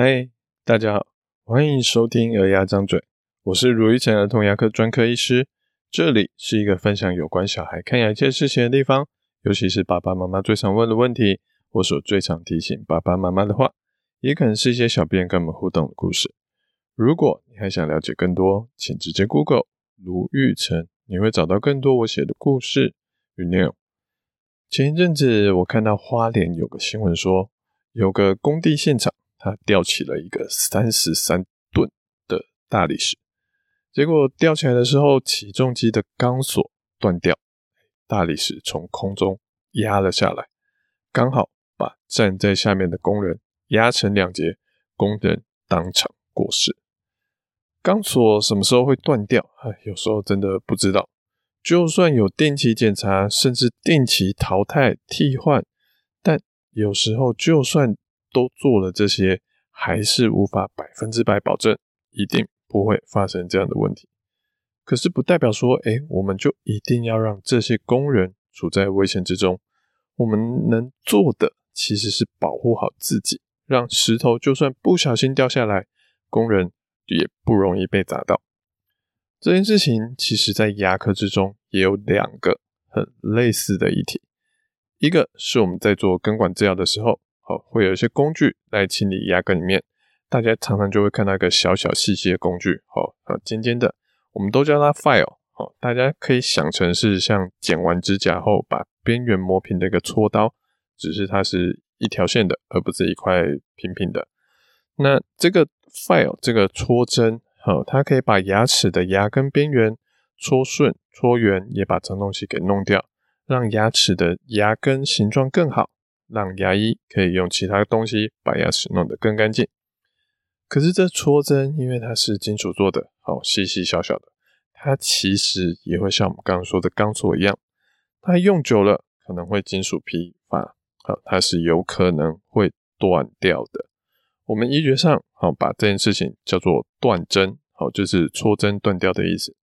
嗨，大家好，欢迎收听《儿牙张嘴》，我是如意城儿童牙科专科医师，这里是一个分享有关小孩看牙一切事情的地方，尤其是爸爸妈妈最常问的问题，或所最常提醒爸爸妈妈的话，也可能是一些小编跟我们互动的故事。如果你还想了解更多，请直接 Google 卢玉成，你会找到更多我写的故事与内容。前一阵子我看到花莲有个新闻说，有个工地现场。他吊起了一个三十三吨的大理石，结果吊起来的时候，起重机的钢索断掉，大理石从空中压了下来，刚好把站在下面的工人压成两截，工人当场过世。钢索什么时候会断掉？哎，有时候真的不知道。就算有定期检查，甚至定期淘汰替换，但有时候就算都做了这些，还是无法百分之百保证一定不会发生这样的问题。可是不代表说，哎，我们就一定要让这些工人处在危险之中。我们能做的其实是保护好自己，让石头就算不小心掉下来，工人也不容易被砸到。这件事情其实在牙科之中也有两个很类似的议题，一个是我们在做根管治疗的时候。哦，会有一些工具来清理牙根里面，大家常常就会看到一个小小细细的工具，哦，尖尖的，我们都叫它 file，哦，大家可以想成是像剪完指甲后把边缘磨平的一个锉刀，只是它是一条线的，而不是一块平平的。那这个 file 这个戳针，哦，它可以把牙齿的牙根边缘戳顺、戳圆，也把脏东西给弄掉，让牙齿的牙根形状更好。让牙医可以用其他东西把牙齿弄得更干净。可是这戳针，因为它是金属做的，好细细小小的，它其实也会像我们刚刚说的钢索一样，它用久了可能会金属疲乏，好，它是有可能会断掉的。我们医学上好把这件事情叫做断针，好，就是戳针断掉的意思。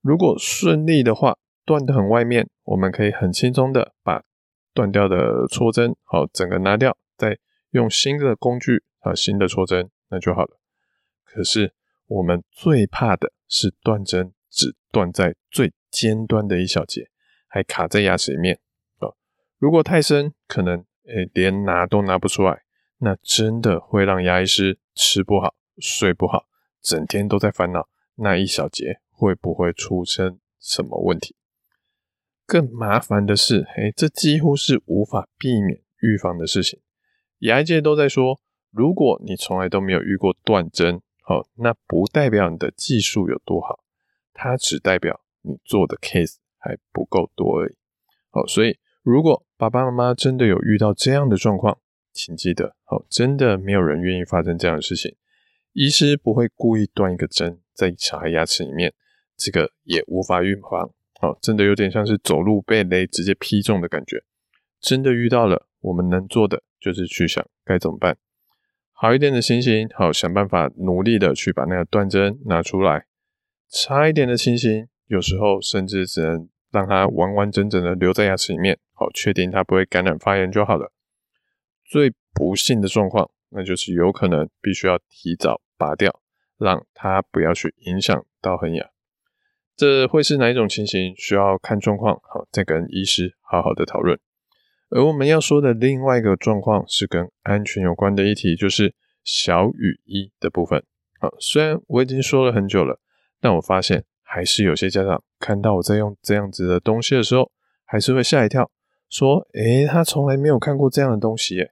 如果顺利的话，断得很外面，我们可以很轻松的把。断掉的戳针，好，整个拿掉，再用新的工具啊，新的戳针，那就好了。可是我们最怕的是断针只断在最尖端的一小节，还卡在牙齿里面啊。如果太深，可能诶、连拿都拿不出来，那真的会让牙医师吃不好、睡不好，整天都在烦恼那一小节会不会出现什么问题。更麻烦的是，嘿，这几乎是无法避免预防的事情。牙医界都在说，如果你从来都没有遇过断针，好，那不代表你的技术有多好，它只代表你做的 case 还不够多而已。好，所以如果爸爸妈妈真的有遇到这样的状况，请记得，好，真的没有人愿意发生这样的事情。医师不会故意断一个针在小孩牙齿里面，这个也无法预防。好，真的有点像是走路被雷直接劈中的感觉。真的遇到了，我们能做的就是去想该怎么办。好一点的情形，好，想办法努力的去把那个断针拿出来。差一点的情形，有时候甚至只能让它完完整整的留在牙齿里面，好，确定它不会感染发炎就好了。最不幸的状况，那就是有可能必须要提早拔掉，让它不要去影响到恒牙。这会是哪一种情形？需要看状况，好，再跟医师好好的讨论。而我们要说的另外一个状况是跟安全有关的议题，就是小雨衣的部分。好，虽然我已经说了很久了，但我发现还是有些家长看到我在用这样子的东西的时候，还是会吓一跳，说：“诶，他从来没有看过这样的东西。”耶，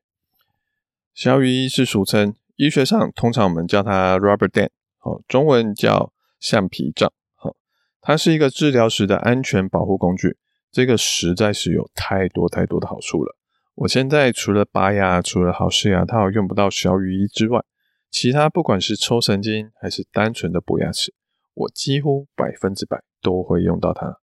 小雨衣是俗称，医学上通常我们叫它 rubber dam，好，中文叫橡皮杖。它是一个治疗时的安全保护工具，这个实在是有太多太多的好处了。我现在除了拔牙，除了好视牙套用不到小雨衣之外，其他不管是抽神经还是单纯的补牙齿，我几乎百分之百都会用到它。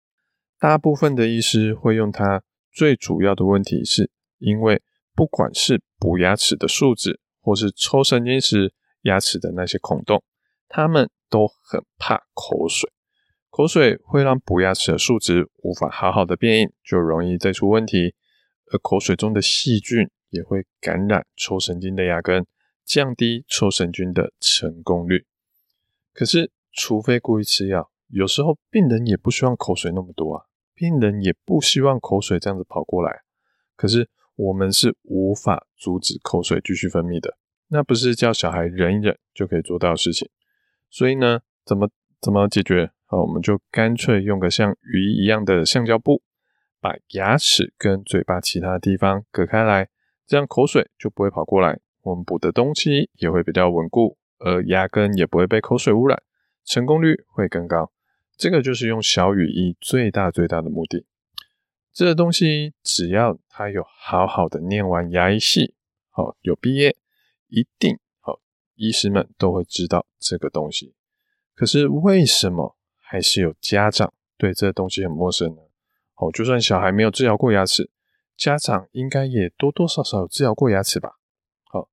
大部分的医师会用它，最主要的问题是因为不管是补牙齿的树脂，或是抽神经时牙齿的那些孔洞，他们都很怕口水。口水会让补牙齿的树脂无法好好的变硬，就容易再出问题。而口水中的细菌也会感染抽神经的牙根，降低抽神经的成功率。可是，除非故意吃药，有时候病人也不希望口水那么多啊，病人也不希望口水这样子跑过来。可是，我们是无法阻止口水继续分泌的，那不是叫小孩忍一忍就可以做到的事情。所以呢，怎么怎么解决？好，我们就干脆用个像雨衣一样的橡胶布，把牙齿跟嘴巴其他地方隔开来，这样口水就不会跑过来，我们补的东西也会比较稳固，而牙根也不会被口水污染，成功率会更高。这个就是用小雨衣最大最大的目的。这个东西只要他有好好的念完牙医系，好，有毕业，一定好，医师们都会知道这个东西。可是为什么还是有家长对这东西很陌生呢？哦，就算小孩没有治疗过牙齿，家长应该也多多少少有治疗过牙齿吧？好，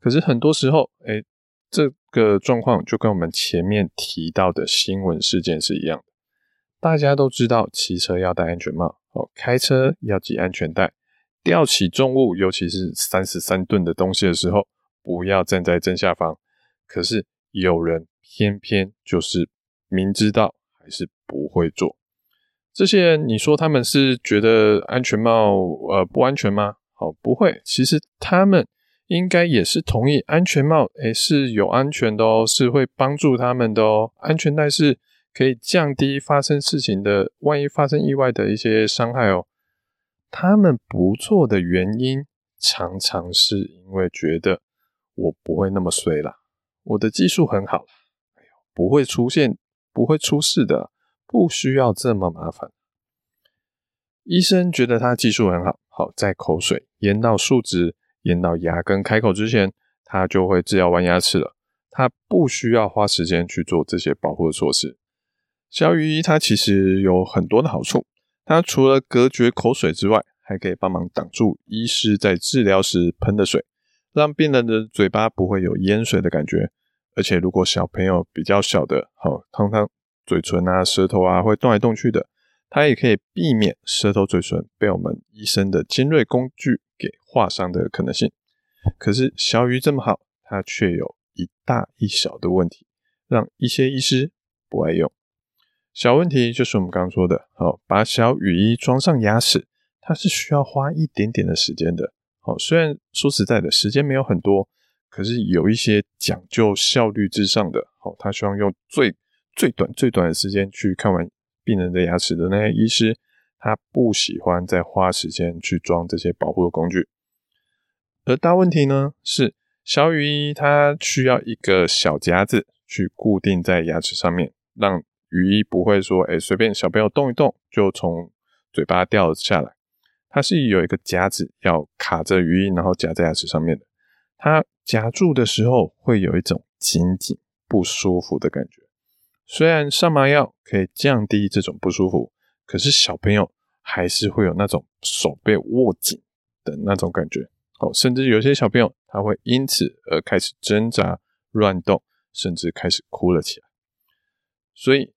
可是很多时候，哎，这个状况就跟我们前面提到的新闻事件是一样的。大家都知道骑车要戴安全帽，哦，开车要系安全带，吊起重物，尤其是三十三吨的东西的时候，不要站在正下方。可是有人偏偏就是明知道还是不会做。这些人，你说他们是觉得安全帽呃不安全吗？好，不会，其实他们应该也是同意安全帽，诶，是有安全的哦，是会帮助他们的哦。安全带是可以降低发生事情的，万一发生意外的一些伤害哦。他们不做的原因，常常是因为觉得我不会那么衰啦，我的技术很好，哎呦，不会出现，不会出事的。不需要这么麻烦。医生觉得他技术很好，好，在口水淹到树脂、淹到牙根开口之前，他就会治疗完牙齿了。他不需要花时间去做这些保护措施。小雨衣它其实有很多的好处，它除了隔绝口水之外，还可以帮忙挡住医师在治疗时喷的水，让病人的嘴巴不会有淹水的感觉。而且如果小朋友比较小的，好，通常。嘴唇啊、舌头啊会动来动去的，它也可以避免舌头、嘴唇被我们医生的尖锐工具给划伤的可能性。可是小雨这么好，它却有一大一小的问题，让一些医师不爱用。小问题就是我们刚刚说的，好，把小雨衣装上牙齿，它是需要花一点点的时间的。好，虽然说实在的，时间没有很多，可是有一些讲究效率至上的，好，他希望用最最短最短的时间去看完病人的牙齿的那些医师，他不喜欢再花时间去装这些保护的工具。而大问题呢是，小雨衣它需要一个小夹子去固定在牙齿上面，让雨衣不会说，哎，随便小朋友动一动就从嘴巴掉下来。它是有一个夹子要卡着雨衣，然后夹在牙齿上面的。它夹住的时候会有一种紧紧不舒服的感觉。虽然上麻药可以降低这种不舒服，可是小朋友还是会有那种手被握紧的那种感觉。哦，甚至有些小朋友他会因此而开始挣扎、乱动，甚至开始哭了起来。所以，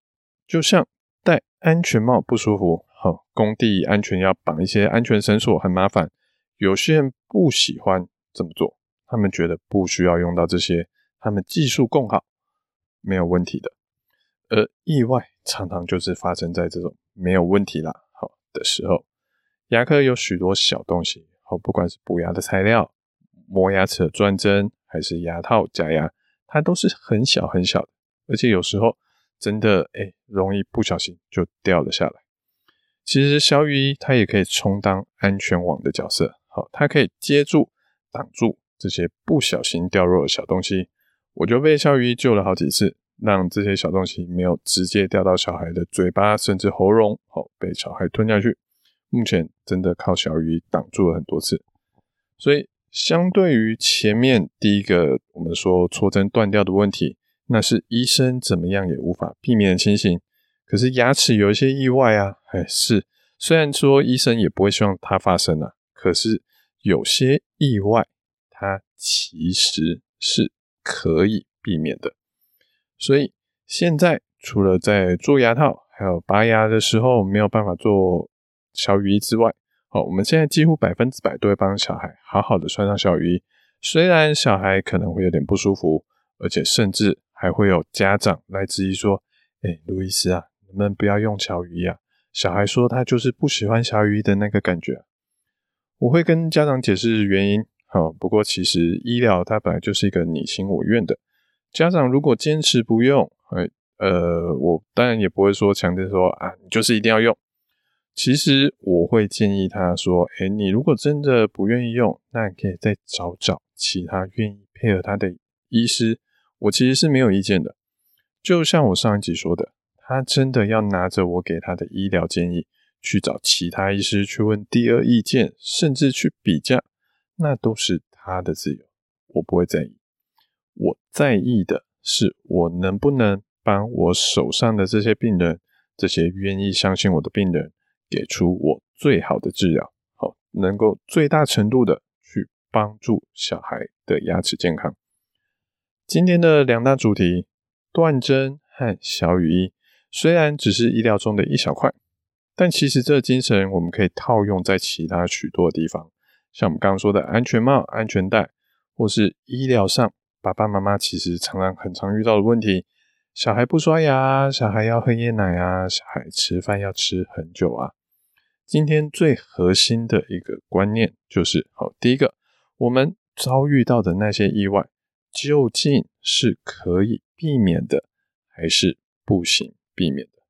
就像戴安全帽不舒服，好，工地安全要绑一些安全绳索很麻烦，有些人不喜欢这么做，他们觉得不需要用到这些，他们技术更好，没有问题的。而意外常常就是发生在这种没有问题啦，好的时候。牙科有许多小东西，好，不管是补牙的材料、磨牙齿的钻针，还是牙套、假牙，它都是很小很小的，而且有时候真的哎、容易不小心就掉了下来。其实小雨衣它也可以充当安全网的角色，好，它可以接住、挡住这些不小心掉落的小东西。我就被小鱼救了好几次。让这些小东西没有直接掉到小孩的嘴巴，甚至喉咙，好，被小孩吞下去。目前真的靠小鱼挡住了很多次。所以，相对于前面第一个我们说戳针断掉的问题，那是医生怎么样也无法避免的情形。可是牙齿有一些意外啊，哎，是虽然说医生也不会希望它发生啊，可是有些意外它其实是可以避免的。所以现在除了在做牙套还有拔牙的时候没有办法做小雨衣之外，好，我们现在几乎百分之百都会帮小孩好好的穿上小雨衣，虽然小孩可能会有点不舒服，而且甚至还会有家长来质疑说：“哎，路易斯啊，能不能不要用小雨衣啊？小孩说他就是不喜欢小雨衣的那个感觉。”我会跟家长解释原因。好，不过其实医疗它本来就是一个你情我愿的。家长如果坚持不用，哎，呃，我当然也不会说强调说啊，你就是一定要用。其实我会建议他说：“诶，你如果真的不愿意用，那你可以再找找其他愿意配合他的医师。我其实是没有意见的。就像我上一集说的，他真的要拿着我给他的医疗建议去找其他医师去问第二意见，甚至去比较，那都是他的自由，我不会在意。我在意的是我能不能帮我手上的这些病人，这些愿意相信我的病人。”给出我最好的治疗，好，能够最大程度的去帮助小孩的牙齿健康。今天的两大主题，断针和小雨衣，虽然只是医疗中的一小块，但其实这个精神我们可以套用在其他许多地方，像我们刚刚说的安全帽、安全带，或是医疗上，爸爸妈妈其实常常很常遇到的问题。小孩不刷牙，小孩要喝夜奶啊，小孩吃饭要吃很久啊。今天最核心的一个观念就是，好，第一个，我们遭遇到的那些意外，究竟是可以避免的，还是不行避免的？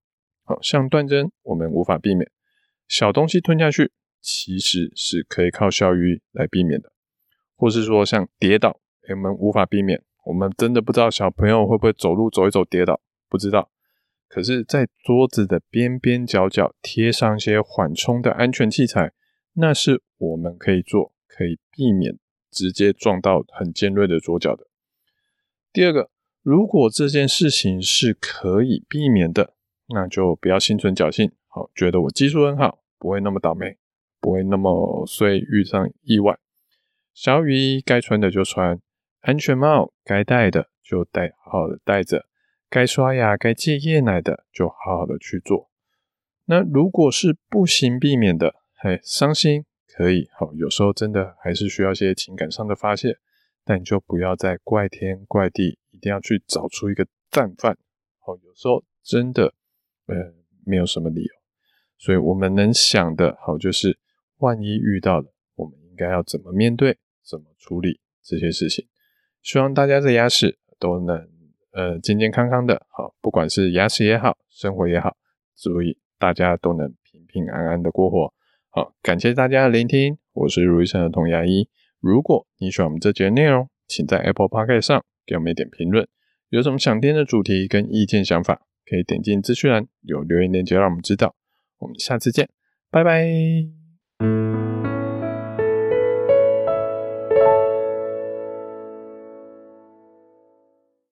好，像断针，我们无法避免；小东西吞下去，其实是可以靠小儿来避免的，或是说像跌倒，我们无法避免，我们真的不知道小朋友会不会走路走一走跌倒，不知道。可是，在桌子的边边角角贴上一些缓冲的安全器材，那是我们可以做，可以避免直接撞到很尖锐的桌角的。第二个，如果这件事情是可以避免的，那就不要心存侥幸，好，觉得我技术很好，不会那么倒霉，不会那么衰遇上意外。小雨衣该穿的就穿，安全帽该戴的就戴，好好的戴着。该刷牙、该戒夜奶的，就好好的去做。那如果是不行避免的，嘿，伤心可以，好，有时候真的还是需要一些情感上的发泄，但你就不要再怪天怪地，一定要去找出一个战犯。好，有时候真的，呃，没有什么理由。所以我们能想的，好，就是万一遇到了，我们应该要怎么面对，怎么处理这些事情。希望大家的牙齿都能。呃，健健康康的，好，不管是牙齿也好，生活也好，注意大家都能平平安安的过活。好，感谢大家的聆听，我是如意生的童牙医。如果你喜欢我们这节内容，请在 Apple Podcast 上给我们一点评论。有什么想听的主题跟意见想法，可以点进资讯栏有留言链接让我们知道。我们下次见，拜拜。